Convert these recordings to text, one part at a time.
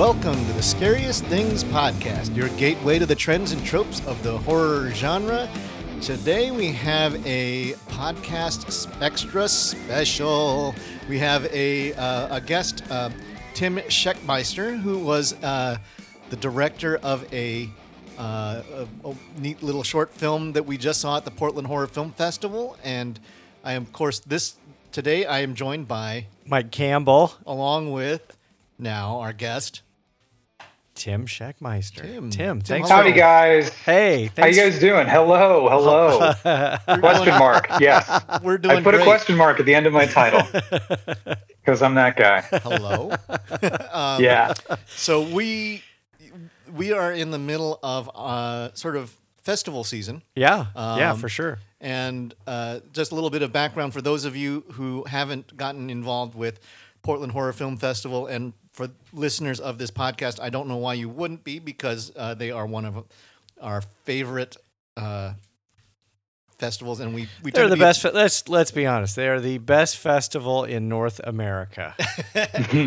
Welcome to the Scariest Things Podcast, your gateway to the trends and tropes of the horror genre. Today we have a podcast extra special. We have a, uh, a guest, uh, Tim Shechmeister, who was uh, the director of a, uh, a, a neat little short film that we just saw at the Portland Horror Film Festival. And I am, of course, this today I am joined by, Mike Campbell, along with now our guest, Tim Shechmeister. Tim. Tim, Tim, thanks. hello. For, Howdy, guys. hey, How you guys doing? Hello, hello. question mark. Yes. We're doing I put great. a question mark at the end of my title because I'm that guy. Hello. Um, yeah. So we we are in the middle of uh, sort of festival season, yeah, yeah, Um, for sure. and uh, just a little bit of background for those of you who haven't gotten involved with Portland Horror Film Festival, and for listeners of this podcast, I don't know why you wouldn't be because uh, they are one of our favorite. Uh, festivals and we we They're the be- best. Fe- let's let's be honest. They are the best festival in North America.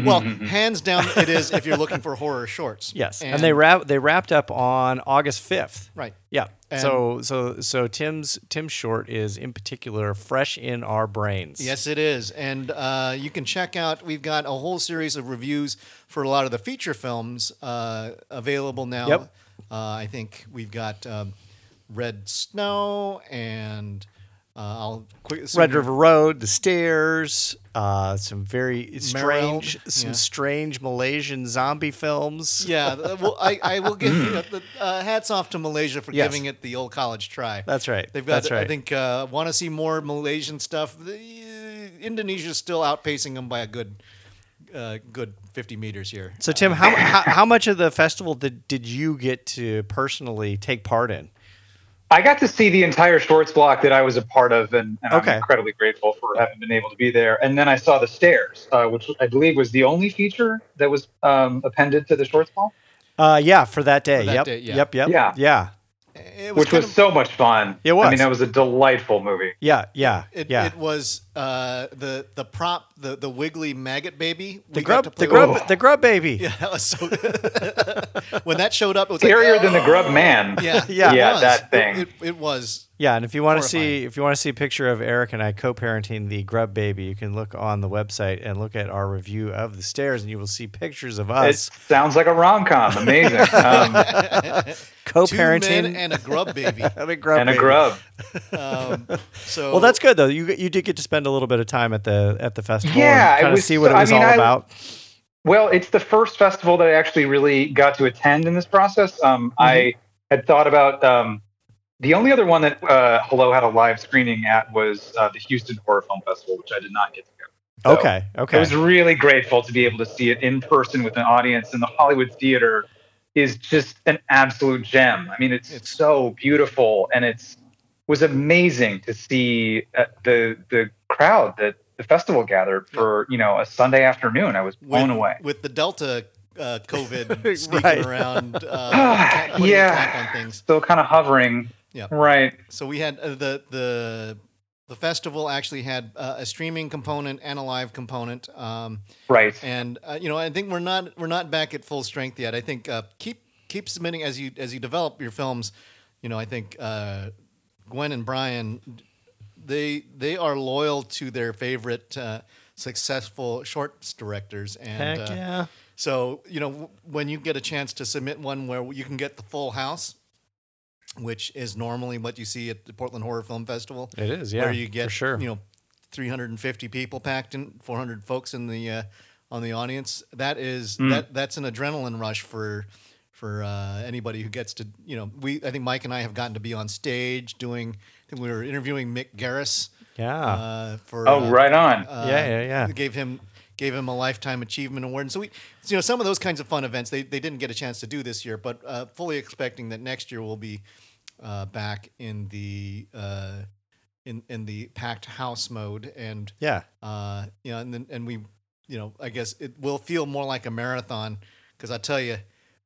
well hands down it is if you're looking for horror shorts yes, and, they wrap they wrapped up on August fifth. right Yeah. And- so so so Tim's Tim's short is in particular fresh in our brains. Yes, it is. And uh, you can check out, we've got a whole series of reviews for a lot of the feature films uh, available now. Yep. Uh, I think we've got um, Red Snow and uh, I'll quick. Red River Road, the stairs, uh, some very strange, some yeah. strange Malaysian zombie films. Yeah, well, I, I will give you the, uh, hats off to Malaysia for Yes. giving it the old college try. That's right. They've got, That's right. I think, uh, want to see more Malaysian stuff. Uh, Indonesia's still outpacing them by a good, uh, good 50 meters here. So Tim, how, how how much of the festival did did you get to personally take part in? I got to see the entire shorts block that I was a part of, and, and Okay. I'm incredibly grateful for having been able to be there. And then I saw the stairs, uh, which I believe was the only feature that was um, appended to the shorts block, Uh, yeah, for that day. For that yep. day, yeah. Yep. Yep. Yeah. Yeah. It was which was of- so much fun. It was. I mean, that was a delightful movie. Yeah. Yeah. It, yeah. it was uh, the the prop the the wiggly maggot baby. the we got to grub, the grub, with. Oh. the grub baby. Yeah, that was so. when that showed up, it was like, Scarier than the Grub Man. Yeah, Yeah. it Yeah, was. that thing. It, it was. Yeah, and if you want to see if you want to see a picture of Eric and I co-parenting the grub baby, you can look on the website and look at our review of the stairs, and you will see pictures of us. It sounds like a rom com. Amazing. Um, Two men co-parenting and a grub baby. and a grub and a grub. Um, so Well, that's good though. You you did get to spend a little bit of time at the at the festival. Yeah, kind of was see what it so- I was mean, all I- about. Well, it's the first festival that I actually really got to attend in this process. Um, I had thought about um, the only other one that uh, Hello had a live screening at was uh, the Houston Horror Film Festival, which I did not get to go. So Okay. Okay. I was really grateful to be able to see it in person with an audience, and the Hollywood Theater is just an absolute gem. I mean, it's, It's- so beautiful, and it's was amazing to see uh, the the crowd that the festival gathered for you know a Sunday afternoon. I was blown with, away. with the Delta uh, COVID sneaking Right. around. Uh, Yeah. on things. Still kind of hovering. Yeah. Right. So we had uh, the the the festival actually had uh, a streaming component and a live component. Um, Right. and uh, you know I think we're not we're not back at full strength yet. I think uh, keep keep submitting as you as you develop your films. You know I think uh, Gwen and Brian they they are loyal to their favorite uh, successful shorts directors and Heck uh, yeah. so you know w- when you get a chance to submit one where you can get the full house. Which is normally what you see at the Portland Horror Film Festival It is. Yeah. where you get sure. you know 350 people packed in 400 folks in the uh, on the audience that is Mm. that that's an adrenaline rush for for uh, anybody who gets to you know we I think Mike and I have gotten to be on stage doing we were interviewing Mick Garris yeah. uh, for Oh, uh, right on. uh, Yeah, yeah, yeah. Gave him gave him a lifetime achievement award. And so we, you know, some of those kinds of fun events they, they didn't get a chance to do this year, but uh, fully expecting that next year we'll be uh, back in the uh, in in the packed house mode, and yeah. uh, you know, and then and we, you know, I guess it will feel more like a marathon because I tell you,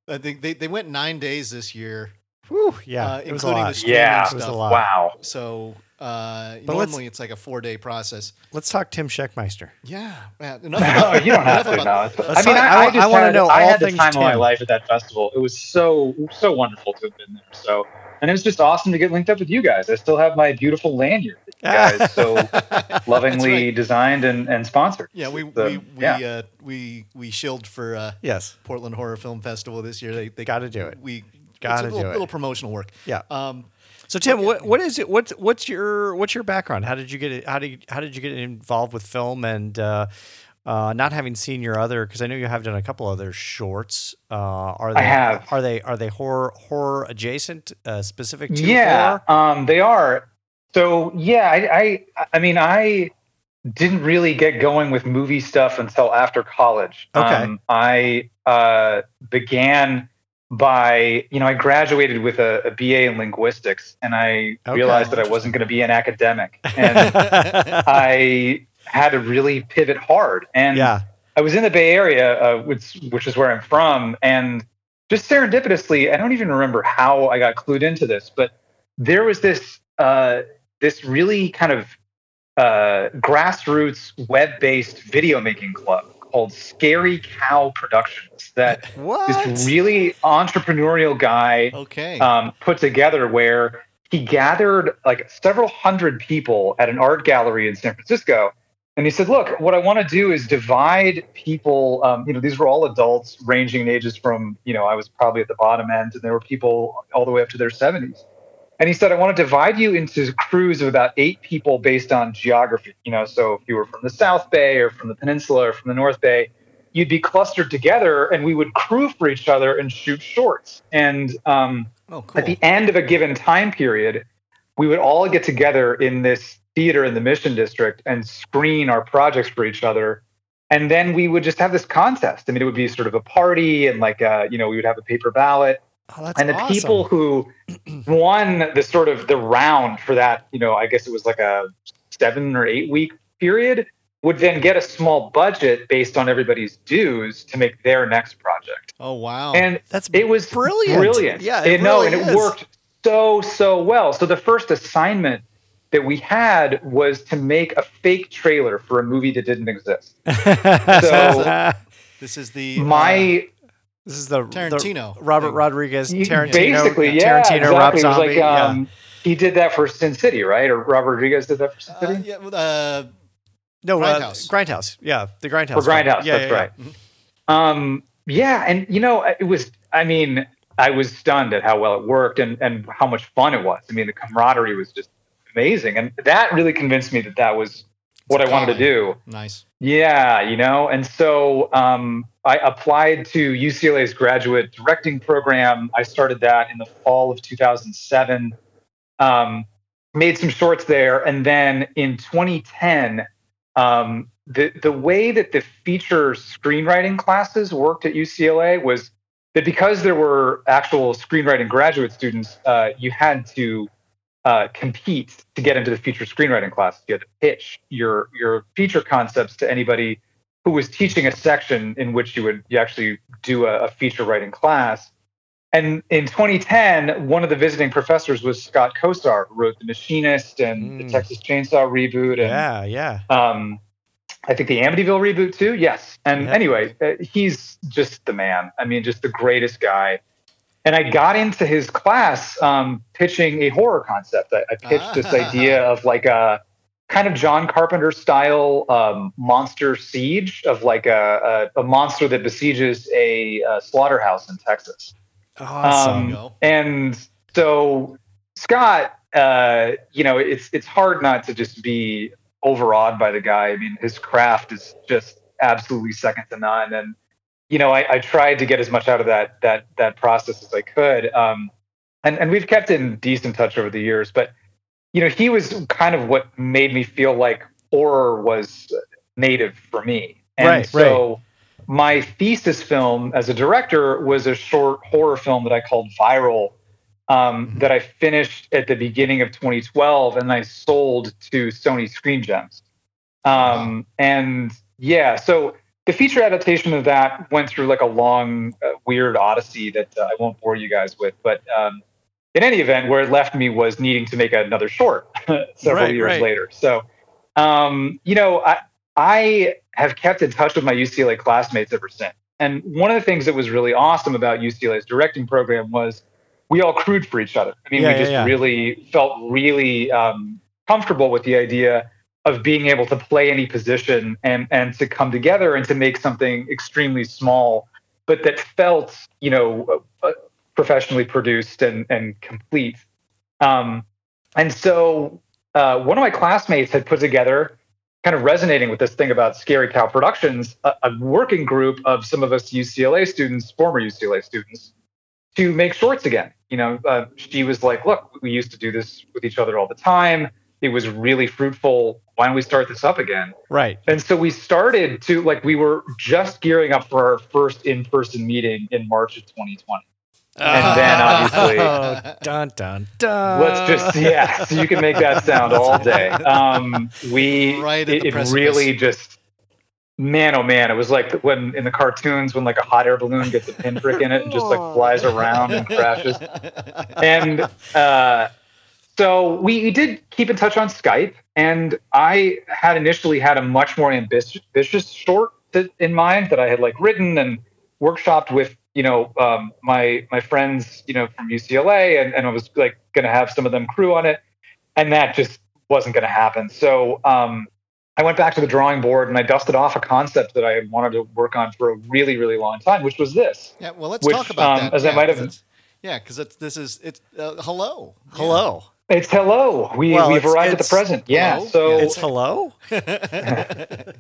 I think they, they went nine days this year, Whew, yeah. uh, it was a including lot. the streaming Yeah. stuff. It was a lot. Wow. So Uh, But normally, it's like a four-day process. Let's talk Tim Shechmeister. Yeah. yeah, enough No, you don't have to. about- No, I mean, I, I I, just wanna know I all had the things time of my life at that festival. It was so so wonderful to have been there. So, and it was just awesome to get linked up with you guys. I still have my beautiful lanyard that you guys so lovingly right. designed and, and sponsored. Yeah, we So, we we yeah. uh, we we shilled for uh, Yes. Portland Horror Film Festival this year. They they Gotta do it. We Gotta it's a little, do it. little promotional work. Yeah. Um, So Tim, what what is it? What's what's your what's your background? How did you get it? How did you, how did you get involved with film and uh, uh, not having seen your other? Because I know you have done a couple other shorts. Uh, are they, I have. Are they are they horror horror adjacent, uh, specific to yeah, horror? um, they are. So yeah, I, I I mean I didn't really get going with movie stuff until after college. Okay. Um, I uh, began by you know I graduated with a, a BA in linguistics, and I Okay. realized that I wasn't going to be an academic, and I had to really pivot hard. And yeah. I was in the Bay Area, uh, which which is where I'm from, and just serendipitously, I don't even remember how I got clued into this, but there was this uh, this really kind of uh, grassroots web-based video making club called Scary Cow Productions that What? this really entrepreneurial guy okay. um, put together where he gathered like several hundred people at an art gallery in San Francisco. And he said, Look, what I want to do is divide people. Um, you know, these were all adults ranging in ages from, you know, I was probably at the bottom end, and there were people all the way up to their 70s. And he said, I want to divide you into crews of about eight people based on geography. You know, so if you were from the South Bay or from the Peninsula or from the North Bay, you'd be clustered together and we would crew for each other and shoot shorts. And um, oh, cool. at the end of a given time period, we would all get together in this theater in the Mission District and screen our projects for each other. And then we would just have this contest. I mean, it would be sort of a party, and like, uh, you know, we would have a paper ballot. Oh, that's and the awesome. people who won the sort of the round for that, you know, I guess it was like a seven or eight week period, would then get a small budget based on everybody's dues to make their next project. oh wow. And That's it was brilliant. Brilliant. Yeah, it And no, really and it worked so so well. So the first assignment that we had was to make a fake trailer for a movie that didn't exist. So- this is the uh, My this is the the Tarantino Robert thing. Rodriguez Tarantino basically, yeah, Tarantino Rob exactly. It was Zombie. like yeah. um, he did that for Sin City, right? Or Robert Rodriguez did that for Sin uh, City. yeah, uh, No, uh, Grindhouse. Grindhouse. Yeah, the Grindhouse. For. Grindhouse, Yeah, that's yeah, right. yeah. Um, yeah, and you know, it was. I mean, I was stunned at how well it worked and and how much fun it was. I mean, the camaraderie was just amazing, and that really convinced me that that was what I wanted to do. nice. Yeah, you know, and so um, I applied to UCLA's graduate directing program. I started that in the fall of 2007. Um, made some shorts there, and then in 2010, um, the the way that the feature screenwriting classes worked at UCLA was that because there were actual screenwriting graduate students, uh, you had to uh, compete to get into the feature screenwriting class. You had to pitch your your feature concepts to anybody who was teaching a section in which you would you actually do a, a feature writing class. And in 2010, one of the visiting professors was Scott Kosar, who wrote The Machinist and the Mm. Texas Chainsaw reboot, and Yeah, yeah. um, I think the Amityville reboot too. Yes. And Yeah. anyway, uh, he's just the man. I mean, just the greatest guy. And I got into his class um, pitching a horror concept. I, I pitched this idea of like a kind of John Carpenter style um, monster siege of like a, a, a monster that besieges a, a slaughterhouse in Texas. Awesome. Um, There you go. And so Scott, uh, you know, it's it's hard not to just be overawed by the guy. I mean, his craft is just absolutely second to none. And you know, I, I tried to get as much out of that that that process as I could. Um, and and we've kept in decent touch over the years. But you know, he was kind of what made me feel like horror was native for me. And Right, so my thesis film as a director was a short horror film that I called Viral um, Mhm. that I finished at the beginning of 2012 and I sold to Sony Screen Gems. Um, And yeah, so the feature adaptation of that went through like a long, uh, weird odyssey that uh, I won't bore you guys with, but um, in any event, where it left me was needing to make another short several Right, years right. later. So, um, you know, I I have kept in touch with my UCLA classmates ever since. And one of the things that was really awesome about UCLA's directing program was we all crewed for each other. I mean, Yeah, we yeah, just yeah. really felt really um, comfortable with the idea of being able to play any position and and to come together and to make something extremely small, but that felt, you know, uh, professionally produced and and complete. Um, and so uh, one of my classmates had put together, kind of resonating with this thing about Scary Cow Productions, a, a working group of some of us UCLA students, former UCLA students, to make shorts again. You know, uh, she was like, "Look, we used to do this with each other all the time. It was really fruitful. Why don't we start this up again?" Right. And so we started to like we were just gearing up for our first in-person meeting in March of 2020. And then obviously- Oh, dun dun dun. Let's just yeah. So you can make that sound all day. Um, we Right it, the it really just man oh man it was like when in the cartoons when like a hot air balloon gets a pinprick in it and just like flies around and crashes and uh, so we, we did keep in touch on Skype, and I had initially had a much more ambitious, ambitious short in mind that I had like written and workshopped with you know um, my my friends you know from UCLA, and, and I was like going to have some of them crew on it, and that just wasn't going to happen. So um, I went back to the drawing board and I dusted off a concept that I had wanted to work on for a really really long time, which was this. Yeah, well, let's Which, talk about um, that. as I yeah, might have- 'cause it's- Yeah, because this is it's uh, hello. Yeah. Hello. It's hello. We Well, we've it's- arrived at the it's- present. Yeah. So It's hello.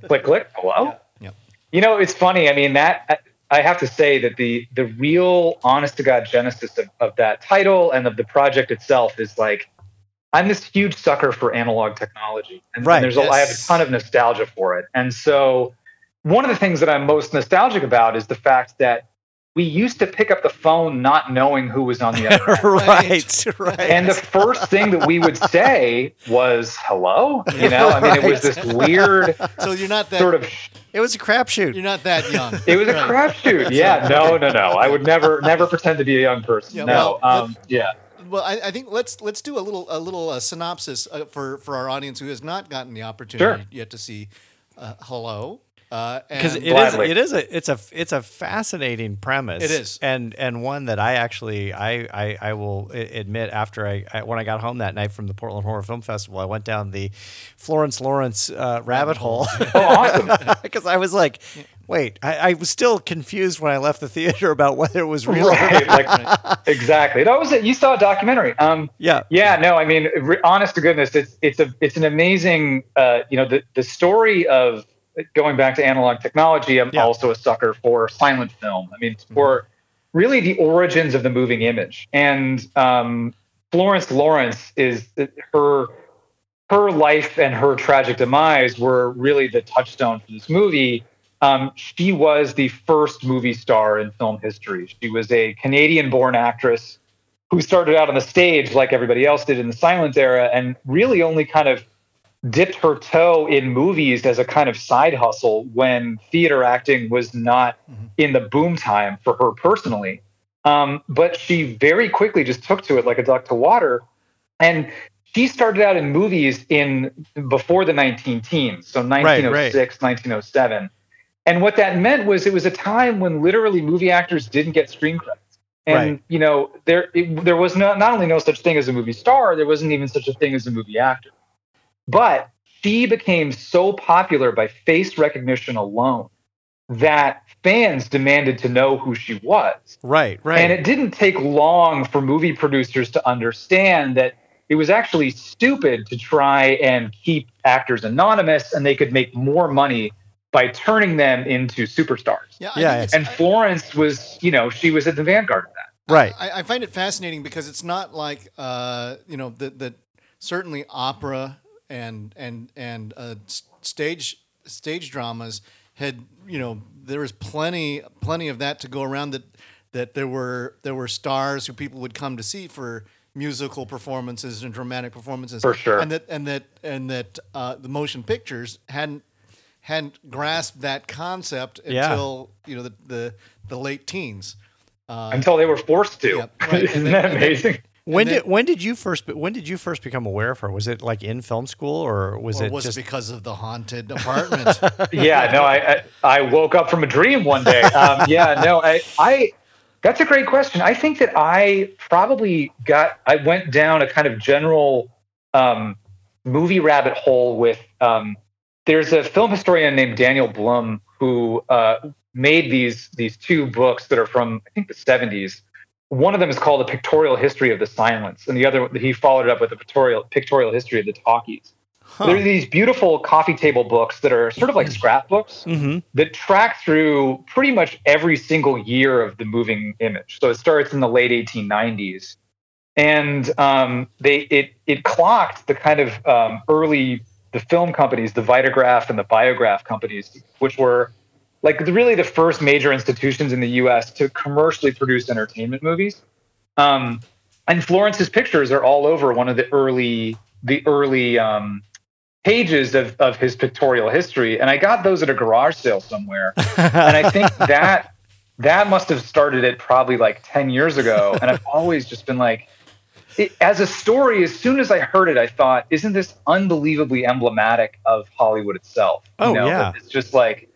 click click hello Yeah. you know it's funny i mean that I, have to say that the the real honest to god genesis of, of that title and of the project itself is like i'm this huge sucker for analog technology and, and Right, there's a, i have a ton of nostalgia for it. And so one of the things that i'm most nostalgic about is the fact that we used to pick up the phone not knowing who was on the other end right. Right. and the first thing that we would say was hello you know i mean it was this weird So you're not that sort of it was a crapshoot. you're not that young. It was a Right. crapshoot. Yeah, no, no, no. I would never, never pretend to be a young person. Yeah, no, well, um, yeah. Well, I, I think let's let's do a little a little uh, synopsis uh, for for our audience who has not gotten the opportunity Sure. yet to see uh, hello. Uh, because and- it is, it is a it's a it's a fascinating premise. It is. and and one that I actually I I, I will admit after I, I when I got home that night from the Portland Horror Film Festival, I went down the Florence Lawrence uh, rabbit hole Oh, awesome. because I was like, wait, I, I was still confused when I left the theater about whether it was real. right. Like, exactly. That was it. You saw a documentary. Um, Yeah, yeah, no, I mean, re- honest to goodness, it's it's a it's an amazing, uh, you know, the the story of going back to analog technology. I'm Yeah. also a sucker for silent film. I mean, for really the origins of the moving image. And um, Florence Lawrence is her her life and her tragic demise were really the touchstone for this movie. Um, she was the first movie star in film history. She was a Canadian-born actress who started out on the stage like everybody else did in the silent era, and really only kind of dipped her toe in movies as a kind of side hustle when theater acting was not Mhm. in the boom time for her personally. Um, but she very quickly just took to it like a duck to water, and she started out in movies in before the 19 teens, so 1906, 1907. And what that meant was it was a time when literally movie actors didn't get screen credits. And Right. you know, there it, there was no, not only no such thing as a movie star, there wasn't even such a thing as a movie actor. But she became so popular by face recognition alone that fans demanded to know who she was. right, right. And it didn't take long for movie producers to understand that it was actually stupid to try and keep actors anonymous and they could make more money by turning them into superstars. yeah, Yeah, think it's- And I- Florence was, you know, she was at the vanguard of that. right. I, I find it fascinating because it's not like uh, you know that that certainly opera and and and uh, stage stage dramas had you know there was plenty plenty of that to go around that that there were there were stars who people would come to see for musical performances and dramatic performances For sure. and that and that and that uh, the motion pictures hadn't hadn't grasped that concept Yeah. until you know the the, the late teens uh, Until they were forced to. Yeah, right. And then- that and then- amazing? When then- did when did you first when did you first become aware of her? Was it like in film school or was or it was just it because of the haunted apartment? yeah, no, I, I I woke up from a dream one day. Um, yeah, no, I I that's a great question. I think that I probably got I went down a kind of general um, movie rabbit hole with um, there's a film historian named Daniel Blum who uh, made these these two books that are from I think the 70s. One of them is called the Pictorial History of the Silence, and the other he followed it up with a pictorial pictorial history of the talkies. Huh. There are these beautiful coffee table books that are sort of like scrapbooks Mhm. that track through pretty much every single year of the moving image. So it starts in the late 1890s, and um, they it it clocked the kind of um, early the film companies, the Vitagraph and the Biograph companies, which were like the, really the first major institutions in the U.S. to commercially produce entertainment movies. Um, and Florence's pictures are all over one of the early the early um, pages of, of his pictorial history, and I got those at a garage sale somewhere, and I think that that must have started it probably like ten years ago, and I've always just been like. It, as a story, as soon as I heard it, I thought, "Isn't this unbelievably emblematic of Hollywood itself?" Oh, yeah. it's just like,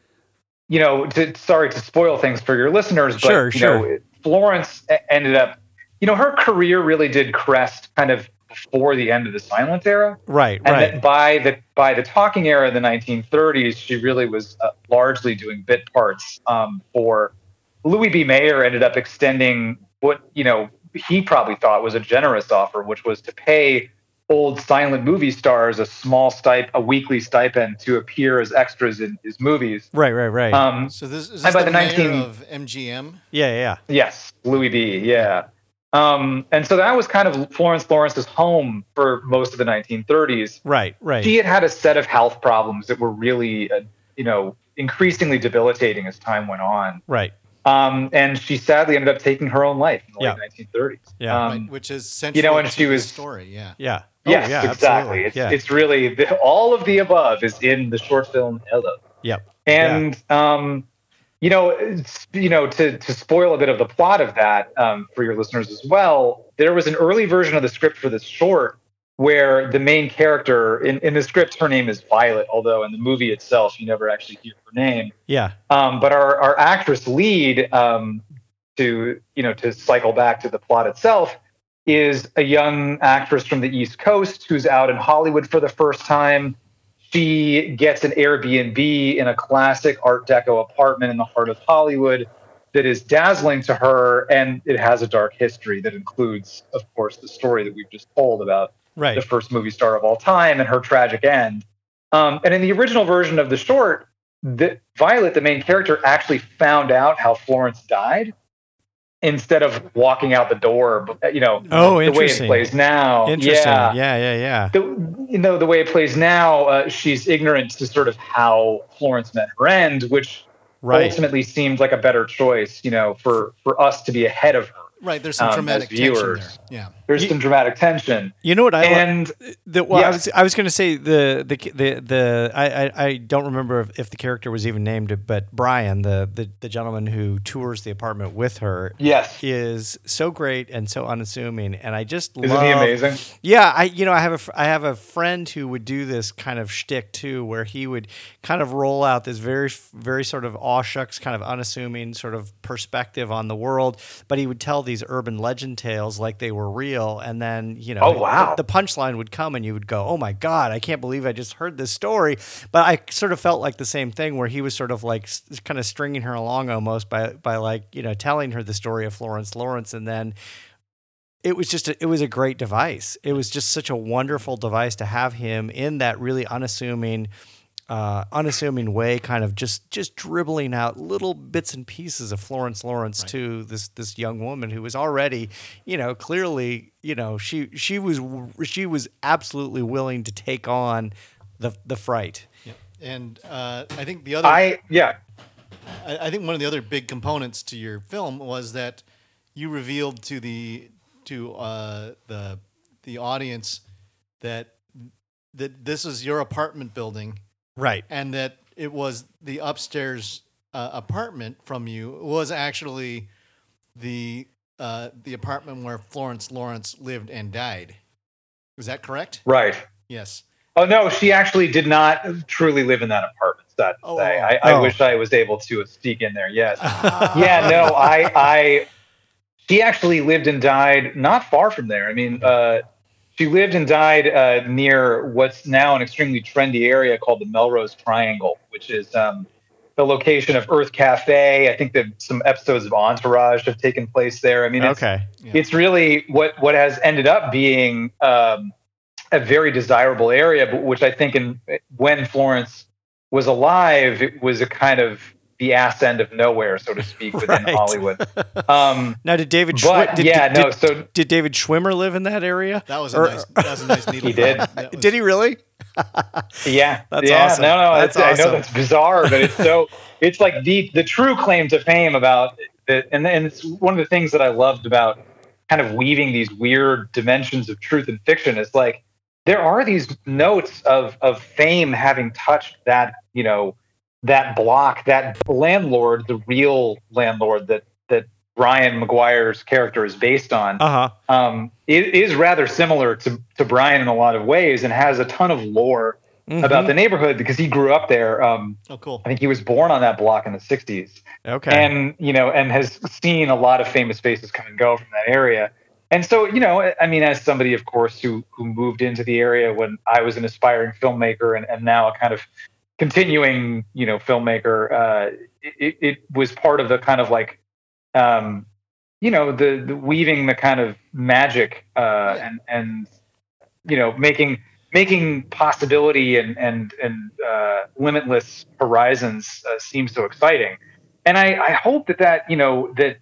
you know, to, sorry to spoil things for your listeners, but Sure, you sure. know, Florence ended up, you know, her career really did crest kind of before the end of the silent era, right, and right. by the by the talking era of the 1930s, she really was uh, largely doing bit parts um, for Louis B. Mayer. Ended up extending what you know he probably thought was a generous offer, which was to pay old silent movie stars a small stip a weekly stipend to appear as extras in his movies. right, right, right. Um, so this is this by the, the 19 of MGM. yeah, yeah. Yes, Louis B. Yeah. Um, and so that was kind of Florence Lawrence's home for most of the 1930s. Right, right. She had had a set of health problems that were really, uh, you know, increasingly debilitating as time went on. right. Um, and she sadly ended up taking her own life in the Yeah. late 1930s. Yeah. Um, right, which is central you know, and to she was- story. Yeah. Yeah. Oh, yes, yeah, exactly. absolutely. It's, yeah. it's really the, all of the above is in the short film Hello. Yep. And um, you know, it's- you know, to to spoil a bit of the plot of that um, for your listeners as well, there was an early version of the script for this short where the main character in, in the script, her name is Violet, although in the movie itself you never actually hear her name. Yeah. Um, but our, our actress lead, um, to you know, to cycle back to the plot itself, is a young actress from the East Coast who's out in Hollywood for the first time. She gets an Airbnb in a classic Art Deco apartment in the heart of Hollywood that is dazzling to her, and it has a dark history that includes, of course, the story that we've just told about Right. the first movie star of all time and her tragic end. Um, and in the original version of the short, the, Violet, the main character, actually found out how Florence died instead of walking out the door. You know, Oh, the way it plays now. Interesting. Yeah. Yeah, yeah, yeah. The, you know, the way it plays now, uh, she's ignorant to sort of how Florence met her end, which Right. ultimately seemed like a better choice, you know, for for us to be ahead of her. Right. There's some Um, dramatic tension there. Yeah. There's Ye- some dramatic tension, You know what I and The, well, I was I was going to say the the the the I, I, I don't remember if, if the character was even named, but Brian, the, the the gentleman who tours the apartment with her, yes, is so great and so unassuming, and I just isn't love. he amazing? Yeah, I you know I have a I have a friend who would do this kind of shtick too, where he would kind of roll out this very very sort of aw shucks kind of unassuming sort of perspective on the world, but he would tell these urban legend tales like they were real, and then you know Oh, wow. the, the punchline would come and you would go, oh my god, I can't believe I just heard this story, but I sort of felt like the same thing where he was sort of like kind of stringing her along almost by by like you know telling her the story of Florence Lawrence, and then it was just a, it was a great device. It was just such a wonderful device to have him in that really unassuming uh, unassuming way, kind of just just dribbling out little bits and pieces of Florence Lawrence to this this young woman who was already, you know, clearly, you know, she she was she was absolutely willing to take on the the fright. Yeah. And uh, I think the other I yeah. I, I think one of the other big components to your film was that you revealed to the to uh, the the audience that that this is your apartment building Right. and that it was the upstairs uh, apartment from you was actually the uh, the apartment where Florence Lawrence lived and died. Is that correct? Right. Yes. Oh no, she actually did not truly live in that apartment. Sad to Oh, say. oh. I, I Oh. wish I was able to sneak in there. Yes. yeah. No. I. I. She actually lived and died not far from there. I mean, uh, she lived and died uh, near what's now an extremely trendy area called the Melrose Triangle, which is um, the location of Urth Caffé. I think that some episodes of Entourage have taken place there. I mean, it's, Okay. Yeah. it's really what what has ended up being um, a very desirable area, but which I think in when Florence was alive, it was a kind of the ass end of nowhere, so to speak, within Right. Hollywood. Um, Now, did David? but Schwi- did, yeah, did, no. So did David Schwimmer live in that area? That was a Or- nice. That was a nice needle. He did. was- Did he really? yeah, That's yeah, awesome. No, no, That's it's, I know that's bizarre, but it's so it's like the the true claim to fame about it, and and it's one of the things that I loved about kind of weaving these weird dimensions of truth and fiction is like there are these notes of of fame having touched that you know that block that landlord the real landlord that that Brian McGuire's character is based on Uh huh. um, it is rather similar to, to Brian in a lot of ways and has a ton of lore Mm-hmm. about the neighborhood because he grew up there. Um, Oh, cool. I think he was born on that block in the 60s Okay. and, you know, and has seen a lot of famous faces come and go from that area. And so, you know, I mean, as somebody, of course, who, who moved into the area when I was an aspiring filmmaker and, and now a kind of continuing, you know, filmmaker, uh, it, it was part of the kind of like, um, you know, the, the weaving the kind of magic uh, and, and, you know, making making possibility and and and uh, limitless horizons uh, seem so exciting. And I, I hope that that you know that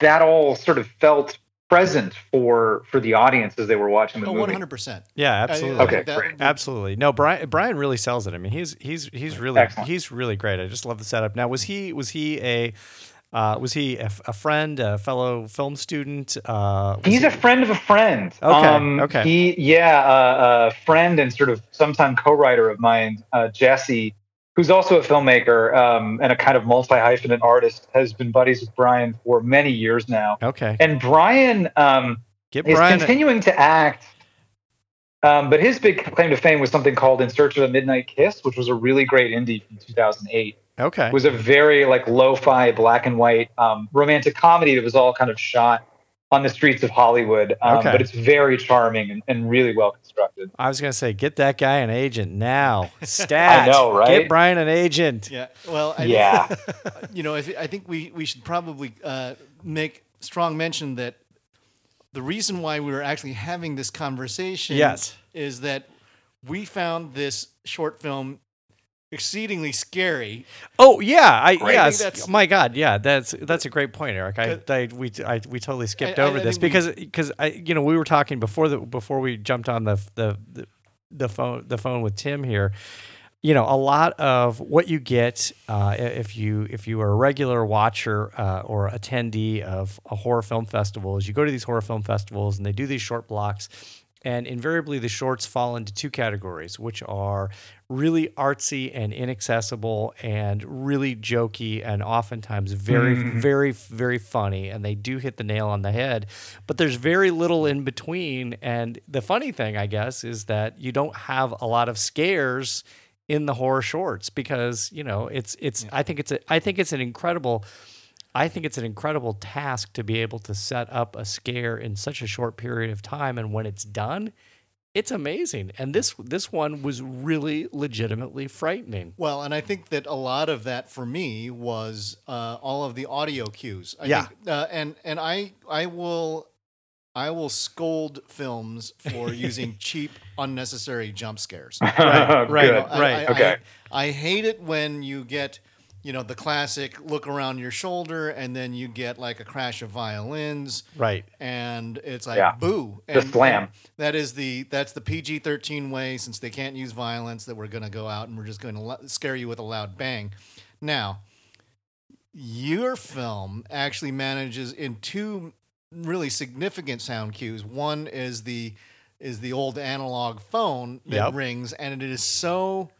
that all sort of felt present for for the audience as they were watching the Oh, movie. one hundred percent. yeah, absolutely. Okay, that- great. Absolutely. No, Brian Brian really sells it. I mean, he's he's he's really Excellent. he's really great. I just love the setup. Now, was he was he a uh, was he a, f- a friend, a fellow film student? Uh, He's he- a friend of a friend. Okay, okay. He, yeah, uh, a friend and sort of sometime co-writer of mine, uh, Jesse, who's also a filmmaker um, and a kind of multi-hyphenate artist, has been buddies with Brian for many years now. okay. And Brian um, Get is Brian. a- continuing to act. Um, but his big claim to fame was something called In Search of a Midnight Kiss, which was a really great indie from 2008. okay. It was a very like lo-fi, black and white um, romantic comedy that was all kind of shot on the streets of Hollywood. Um, Okay. But it's very charming and, and really well constructed. I was gonna say, get that guy an agent now. Stat. I know, right? Get Brian an agent. Yeah. Well, I Yeah. you know, I, th- I think we, we should probably uh, make strong mention that the reason why we were actually having this conversation Yes. is that we found this short film exceedingly scary. Oh yeah, I Right. I yes. that's- my God, yeah. That's that's a great point, Eric. I, I we I, we totally skipped I- I- over I this because because I you know we were talking before the before we jumped on the the the, the phone the phone with Tim here. You know, a lot of what you get uh, if you if you are a regular watcher uh, or attendee of a horror film festival is you go to these horror film festivals and they do these short blocks and invariably, the shorts fall into two categories, which are really artsy and inaccessible and really jokey and oftentimes very, mm. very, very funny. And they do hit the nail on the head. But there's very little in between. And the funny thing, I guess, is that you don't have a lot of scares in the horror shorts because you know it's it's I think it's a I think it's an incredible I think it's an incredible task to be able to set up a scare in such a short period of time, and when it's done, it's amazing. And this this one was really legitimately frightening. Well, and I think that a lot of that for me was uh, all of the audio cues. I Yeah. think, uh, and and I I will I will scold films for using cheap, unnecessary jump scares. right, Good. right. I, I, Okay. I, I hate it when you get, you know, the classic look around your shoulder and then you get like a crash of violins Right. and it's like Yeah. boo. The And, slam. that is the that's the PG thirteen way since they can't use violence that we're going to go out and we're just going to lo- scare you with a loud bang. Now, your film actually manages in two really significant sound cues. One is the is the old analog phone that Yep. rings, and it is so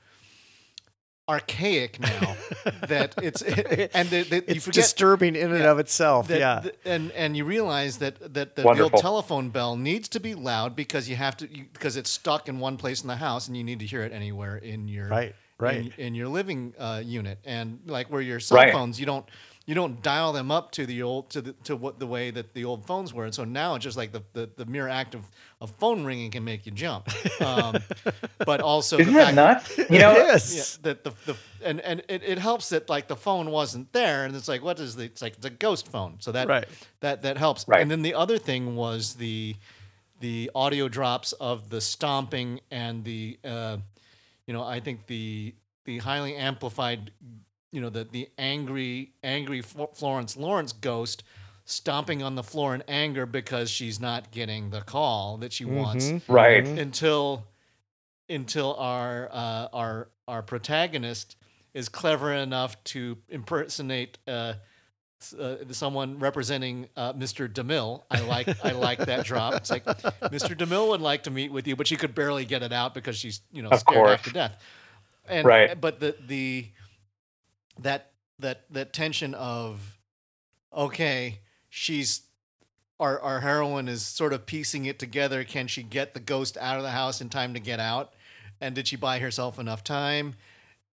archaic now that it's and that, that you It's forget disturbing in and yeah, of itself. that, yeah. th- and and you realize that that the, the Wonderful. old telephone bell needs to be loud because you have to you, because it's stuck in one place in the house and you need to hear it anywhere in your Right, right. in, in your living uh, unit and like where your cell Right. phones you don't you don't dial them up to the old to the to what the way that the old phones were and so now it's just like the the, the mere act of, of phone ringing can make you jump um, but also Isn't the that fact nuts? You know, Yes. yeah, that the, the and and it, it helps that like the phone wasn't there, and it's like what is the it's like it's a ghost phone, so that Right. that that helps. Right. And then the other thing was the the audio drops of the stomping and the uh, you know I think the the highly amplified you know the the angry angry Florence Lawrence ghost stomping on the floor in anger because she's not getting the call that she wants Mhm, Right. mhm. until until our uh, our our protagonist is clever enough to impersonate uh, uh, someone representing uh, Mr. DeMille. I like I like that drop. It's like Mr. DeMille would like to meet with you, but she could barely get it out because she's you know Of scared half to death. And Right. but the the that that that tension of okay, she's our our heroine is sort of piecing it together. Can she get the ghost out of the house in time to get out? And did she buy herself enough time?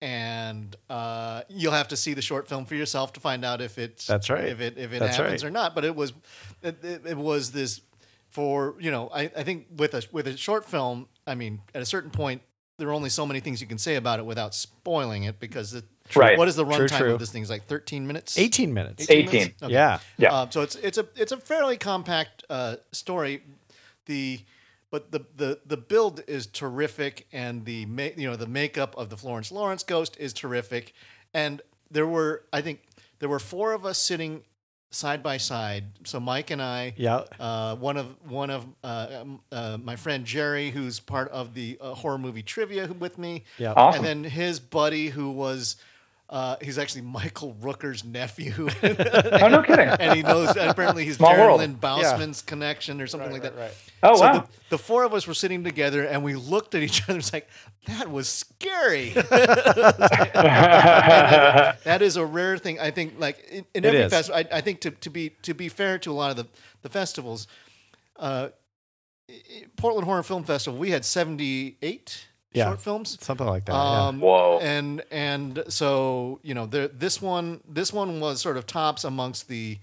And uh, you'll have to see the short film for yourself to find out if it's That's right. if it if it That's happens right. or not. But it was it, it, it was this for you know I, I think with a with a short film. I mean, at a certain point, there are only so many things you can say about it without spoiling it because it, Right. what is the runtime of this thing? Is like thirteen minutes. 18 minutes. 18. minutes? Okay. Yeah. Yeah. Um, so it's it's a it's a fairly compact uh, story. The but the, the the build is terrific, and the ma- you know the makeup of the Florence Lawrence ghost is terrific, and there were I think there were four of us sitting side by side. So Mike and I, Yeah. uh, one of one of uh, um, uh, my friend Jerry, who's part of the uh, horror movie trivia with me, Yeah. Awesome. and then his buddy who was. Uh, he's actually Michael Rooker's nephew. oh, no kidding. and he knows apparently he's Small Darren world. Lynn Bausman's connection or something like that. right. Oh, so wow. the, the four of us were sitting together and we looked at each other. It's like that was scary. that is a rare thing. I think, like in, in every festival, I, I think to, to be to be fair to a lot of the the festivals, uh, i- i- Portland Horror Film Festival, we had seventy eight Yeah. short films. Something like that. yeah. Um, Whoa. And and so you know, the, this one this one was sort of tops amongst the,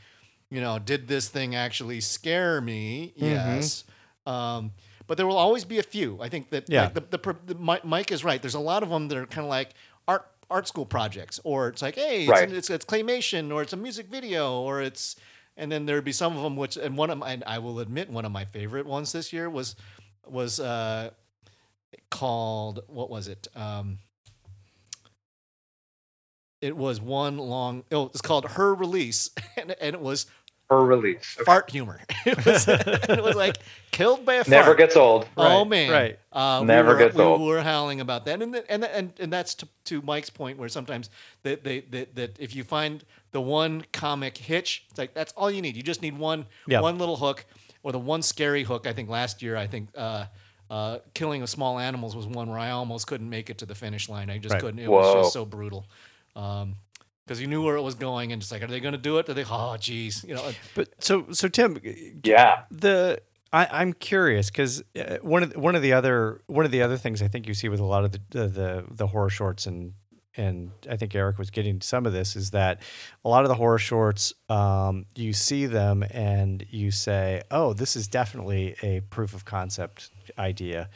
you know, did this thing actually scare me? Mm-hmm. Yes. Um, but there will always be a few. I think that Yeah. like the, the, pro- the Mike is right. There's a lot of them that are kind of like art art school projects, or it's like, hey, it's, Right. it's, it's claymation, or it's a music video, or it's and then there'd be some of them which and one of my, and I will admit one of my favorite ones this year was was uh, called what was it? Um, it was one long. Oh, it's called Her Release, and, and it was Her release. Okay. fart humor. It was, it was like killed by a fart. Never gets old. Oh Right, man! right. Uh, Never we were, gets we old. were howling about that, and th- and and and that's to, to Mike's point, where sometimes that they, that that if you find the one comic hitch, it's like that's all you need. You just need one Yeah. one little hook, or the one scary hook. I think last year, I think. Uh, uh, killing of small animals was one where I almost couldn't make it to the finish line. I just Right. couldn't. It was just so brutal. Um, because you knew where it was going, and just like, are they going to do it? Are they? Oh, geez, you know. But so so Tim, Yeah. the I, I'm curious because uh, one of the, one of the other one of the other things I think you see with a lot of the the, the, the horror shorts and and I think Eric was getting some of this is that a lot of the horror shorts um, you see them and you say oh this is definitely a proof of concept idea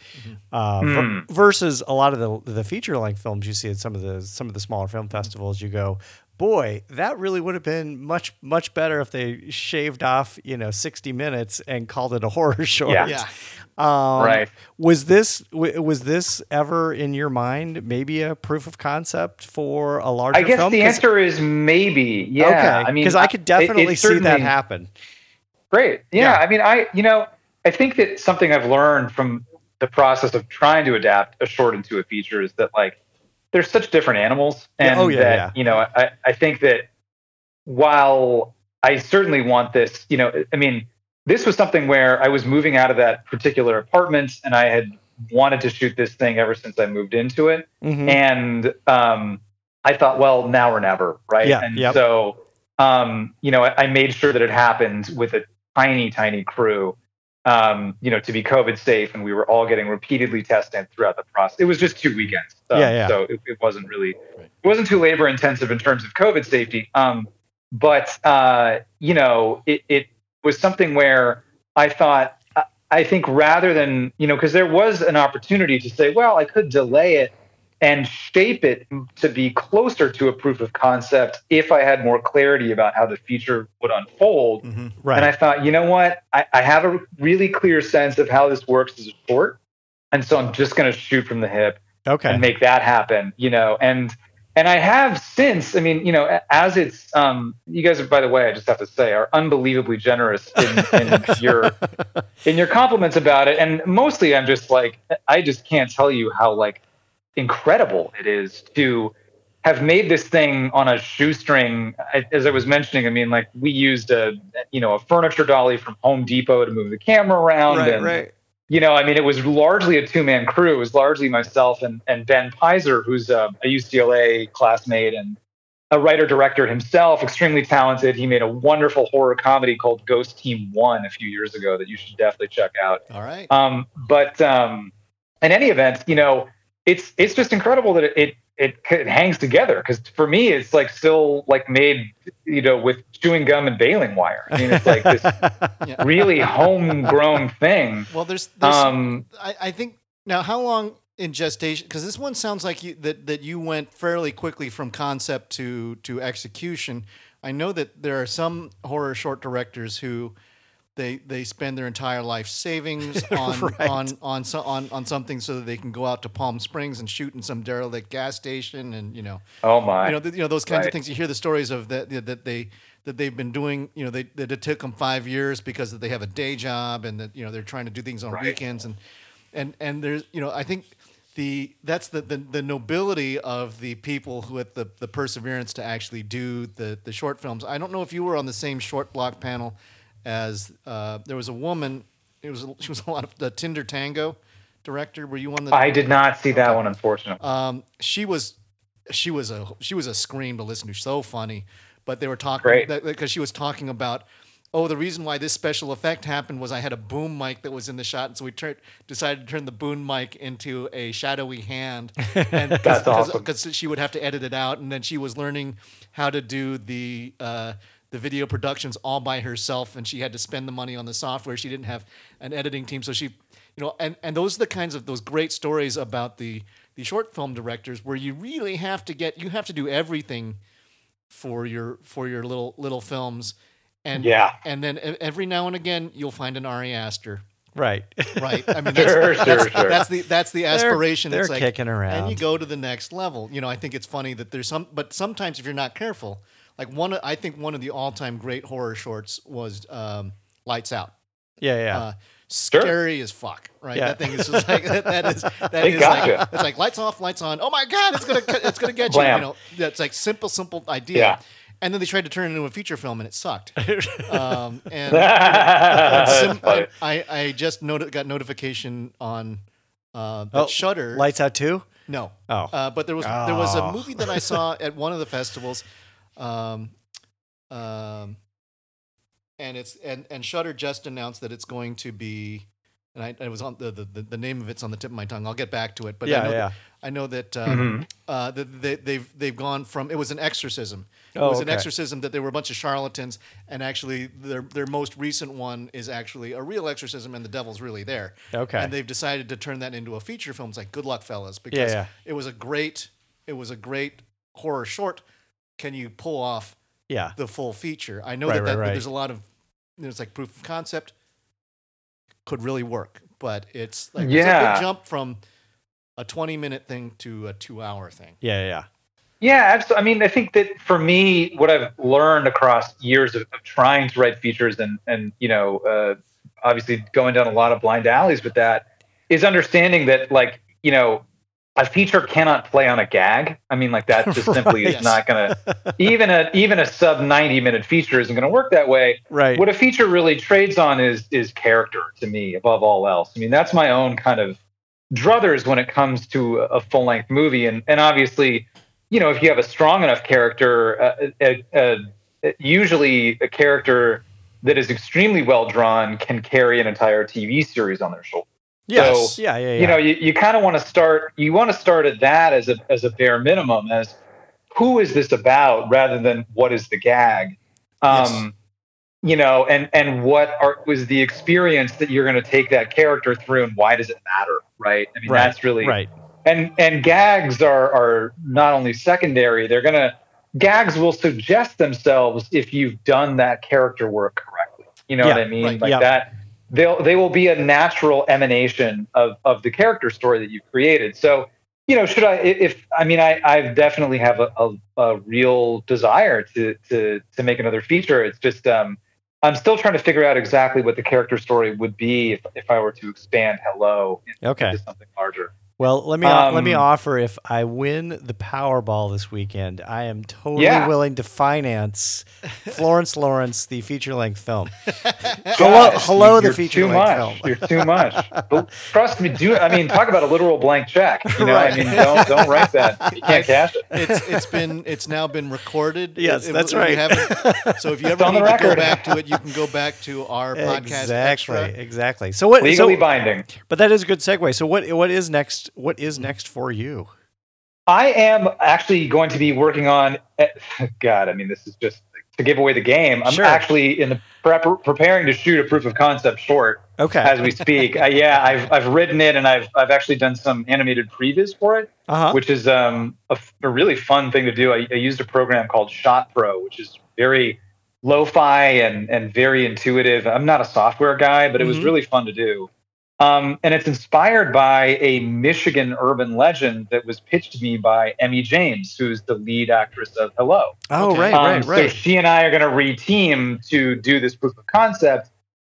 uh, ver- Hmm. versus a lot of the the feature length films you see at some of the some of the smaller film festivals you go boy that really would have been much much better if they shaved off you know 60 minutes and called it a horror short Yeah. Yeah. um, Right. was this w- was this ever in your mind maybe a proof of concept for a larger I guess film the 'Cause- answer is maybe. Yeah. okay I mean, because i could definitely it see that happen Great. Yeah, Yeah. I mean, I you know, I think that something I've learned from the process of trying to adapt a short into a feature is that like there's such different animals, Yeah, and oh, yeah, that yeah. you know, I I think that while I certainly want this, you know, I mean, this was something where I was moving out of that particular apartment, and I had wanted to shoot this thing ever since I moved into it, Mhm. and um, I thought, well, now or never, right? Yeah, And yep. so, um, you know, I, I made sure that it happened with a tiny, tiny crew, um, you know, to be COVID safe, and we were all getting repeatedly tested throughout the process. It was just two weekends, um, Yeah, yeah. So it, it wasn't really, Right. it wasn't too labor intensive in terms of COVID safety. Um, but uh, you know, it, it was something where I thought, I- I think rather than you know, because there was an opportunity to say, well, I could delay it and shape it to be closer to a proof of concept if I had more clarity about how the feature would unfold. hmm right. And I thought, you know what? I, I have a really clear sense of how this works as a short. And so I'm just going to shoot from the hip okay. and make that happen, you know, and, and I have since, I mean, you know, as it's, um, you guys are, by the way, I just have to say, are unbelievably generous in, in your, in your compliments about it. And mostly I'm just like, I just can't tell you how like incredible it is to have made this thing on a shoestring. As I was mentioning, I mean, like we used a, you know, a furniture dolly from Home Depot to move the camera around. right, and, right. you know, I mean, it was largely a two man crew. It was largely myself and, and Ben Peyser, who's a, a UCLA classmate and a writer director himself, extremely talented. He made a wonderful horror comedy called Ghost Team One a few years ago that you should definitely check out. All right. Um, but um, in any event, you know, it's it's just incredible that it it, it, it hangs together because for me, it's like still like made you know with chewing gum and baling wire. I mean, it's like this Yeah. really homegrown thing. Well, there's, there's Um, I, I think now how long in gestation because this one sounds like you that, that you went fairly quickly from concept to to execution i know that there are some horror short directors who they they spend their entire life savings on Right. on on, so, on on something so that they can go out to palm springs and shoot in some derelict gas station and you know oh my, you know, th- you know those kinds of things. You hear the stories of that that they that they've been doing. You know, they that it took them five years because they have a day job and that you know they're trying to do things on Right. weekends and and and there's you know I think the that's the, the the nobility of the people who had the the perseverance to actually do the the short films. I don't know if you were on the same short block panel as uh, there was a woman. It was she was a lot of the Tinder Tango director. Were you on the? I did not see that one, unfortunately. Um, she was, she was a she was a scream to listen to. So funny, but they were talking Great. because she was talking about. Oh, the reason why this special effect happened was I had a boom mic that was in the shot, and so we tur- decided to turn the boom mic into a shadowy hand. And That's awesome. Because she would have to edit it out, and then she was learning how to do the uh, the video productions all by herself, and she had to spend the money on the software. She didn't have an editing team, so she, you know, and and those are the kinds of those great stories about the the short film directors where you really have to get you have to do everything for your for your little little films and Yeah. and then e- every now and again you'll find an Ari Aster right. right i mean that's, Sure, sure, that's, sure. that's the that's the aspiration They're, they're like kicking around. and you go to the next level you know i think it's funny that there's some but sometimes if you're not careful like one i think one of the all-time great horror shorts was um, lights out yeah, yeah. uh, scary as fuck, right? Yeah. That thing is just like that, that is that They is gotcha. like it's like lights off, lights on. Oh my god, it's gonna it's gonna get you. You know, that's like simple, simple idea. Yeah. And then they tried to turn it into a feature film, and it sucked. um, and and sim- I, I I just noti- got notification on uh, Oh, Shutter. Lights out too. No. Oh. Uh, but there was there was a Oh. movie that I saw at one of the festivals, um, um, and it's and and Shutter just announced that it's going to be, and I, I was on the, the the name of it's on the tip of my tongue. I'll get back to it, but I yeah, know yeah. That, I know that um, Mhm. uh, that they, they've they've gone from it was an exorcism. It Oh, was an exorcism that there were a bunch of charlatans, and actually their their most recent one is actually a real exorcism, and the devil's really there. Okay. And they've decided to turn that into a feature film. It's like good luck, fellas, because yeah. it was a great it was a great horror short. Can you pull off Yeah. the full feature? I know Right, that, that right. there's a lot of there's like proof of concept could really work, but it's like it's a Yeah. big jump from a 20 minute thing to a two hour thing. Yeah, yeah. Yeah, absolutely. I mean, I think that for me, what I've learned across years of, of trying to write features and and you know, uh, obviously going down a lot of blind alleys with that, is understanding that like you know, a feature cannot play on a gag. I mean, like that just simply Right. is not going to even a even a sub ninety minute feature isn't going to work that way. Right. What a feature really trades on is is character to me above all else. I mean, that's my own kind of druthers when it comes to a full length movie. And and obviously, you know, if you have a strong enough character, uh, uh, uh, usually a character that is extremely well drawn can carry an entire TV series on their shoulder. Yes. So, yeah, yeah, yeah. You know, you, you kind of want to start. You want to start at that as a as a bare minimum, as who is this about, rather than what is the gag. Um, You know, and and what are, was the experience that you're going to take that character through, and why does it matter, right? I mean, Right, that's really right. and and gags are are not only secondary; they're gonna gags will suggest themselves if you've done that character work correctly. You know what I mean? right, like yeah. that. They'll they will be a natural emanation of of the character story that you've created. So you know, should I? If I mean, I I definitely have a, a, a real desire to to to make another feature. It's just um. I'm still trying to figure out exactly what the character story would be if, if I were to expand Hello into Okay. something larger. Well, let me let me Um, offer if I win the Powerball this weekend, I am totally Yeah. willing to finance Florence Lawrence the feature length film. hello, Gosh, hello, you're the feature length film. You're too much. But trust me, do I mean talk about a literal blank check? You know, Right. I mean, don't don't write that. You can't cash it. it's it's been it's now been recorded. Yes, It- it- that's we right. so if you ever need to go back to it, you can go back to our podcast Exactly, extra. exactly. So what? Legally So, binding. but that is a good segue. So what? What is next? What is next for you? I am actually going to be working on. God, I mean, this is just to give away the game. I'm Sure. actually in the prep, preparing to shoot a proof of concept short Okay. as we speak. uh, yeah, I've I've written it and I've I've actually done some animated previews for it. Uh huh. which is um, a, a really fun thing to do. I, I used a program called Shot Pro, which is very lo-fi and and very intuitive. I'm not a software guy, but it was Mhm. really fun to do. Um, and it's inspired by a Michigan urban legend that was pitched to me by Emmy James, who's the lead actress of Hello. Oh, Okay. right, Um, right, So she and I are going to reteam to do this proof of concept.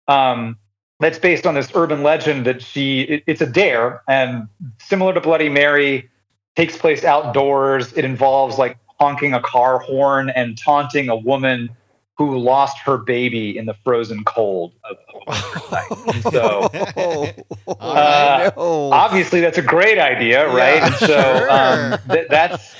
Um, that's based on this urban legend that she. It, it's a dare, and similar to Bloody Mary, takes place outdoors. It involves like honking a car horn and taunting a woman who lost her baby in the frozen cold of, of a winter night. So All right. no. obviously that's a great idea, right? Yeah, and so sure. um, th- that's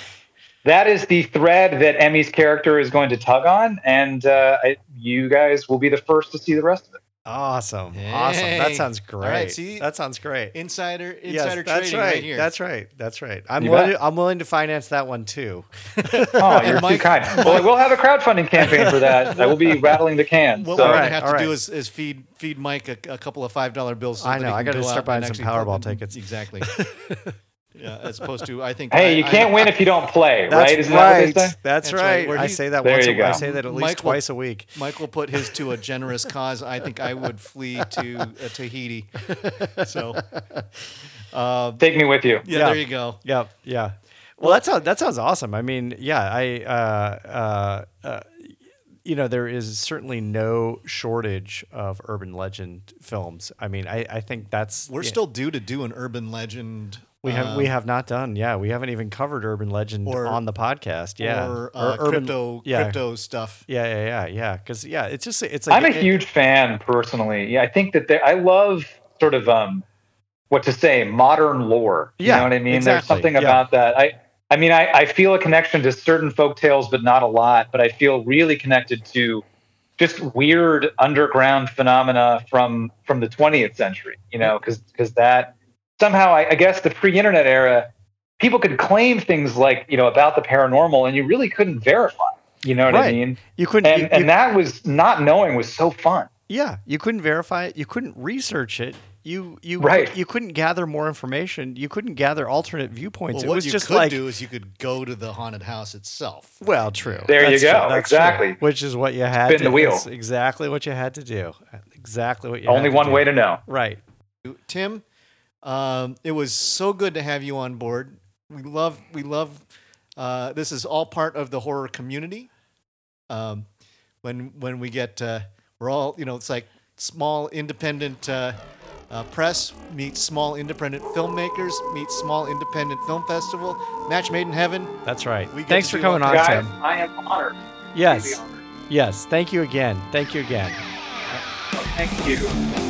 that is the thread that Emmy's character is going to tug on, and uh, I, you guys will be the first to see the rest of it. Awesome. Awesome. That sounds great. right, see? that sounds great. Insider Yes, insider that's trading right. right, here. That's right. That's right. I'm You willing. bet. To, I'm willing to finance that one too. Oh, you're Mike- too kind. Well, we'll have a crowdfunding campaign for that. I will be rattling the can. what so. we're All gonna right, have all to do right. is, is feed feed Mike a, a couple of five dollar bills. So I that know, he I can gotta go start out buying and some actually- Powerball tickets. Exactly. yeah, as opposed to I think. Hey, I- you can't win if you don't play, That's right? Isn't right. that what? That's, That's right. right. Where I he- say that once. you A, go. I say that at least Michael- twice a week. Michael put his to a generous cause. I think I would flee to uh, Tahiti. So, uh, Take me with you. yeah, Yeah. there you go. Yeah, yeah. Well, that sounds that sounds awesome. I mean, yeah, I, uh, uh, uh, you know, there is certainly no shortage of urban legend films. I mean, I, I think that's We're yeah, still due to do an urban legend. We have we um, have not done. Yeah, we haven't even covered urban legend Or- on the podcast. Yeah, or, uh, urban crypto yeah. crypto stuff. Yeah, yeah, yeah, yeah. Because yeah, it's just it's like I'm a it- huge fan personally. Yeah, I think that there, I love sort of um, what to say, modern lore. You Yeah, know what I mean? There's something yeah. about that. I I mean, I, I feel a connection to certain folk tales, but not a lot. But I feel really connected to just weird underground phenomena from from the 20th century. You know, because because that somehow I, I guess the pre-internet era, people could claim things like you know about the paranormal, and you really couldn't verify. You know what I mean? you couldn't And you- you- and that was not knowing was so fun. Yeah, you couldn't verify it. You couldn't research it. You you Right. you couldn't gather more information. You couldn't gather alternate viewpoints. Well, it what was you just could like do is you could go to the haunted house itself. well, true. There you go. true. That's true. Exactly. Which is what you had. Spin to, the wheel. that's exactly what you had to do. Exactly what you. Only had to one do. way to know. Right. Tim, um, it was so good to have you on board. We love, we love. Uh, this is all part of the horror community. Um, when when we get, uh, we're all, you know, it's like small independent uh, uh, press meets small independent filmmakers meets small independent film festival. Match made in heaven. That's right. We Thanks for coming on, Guys, Tim. I am honored. Yes. Yes. Thank you again. Thank you again. Thank you.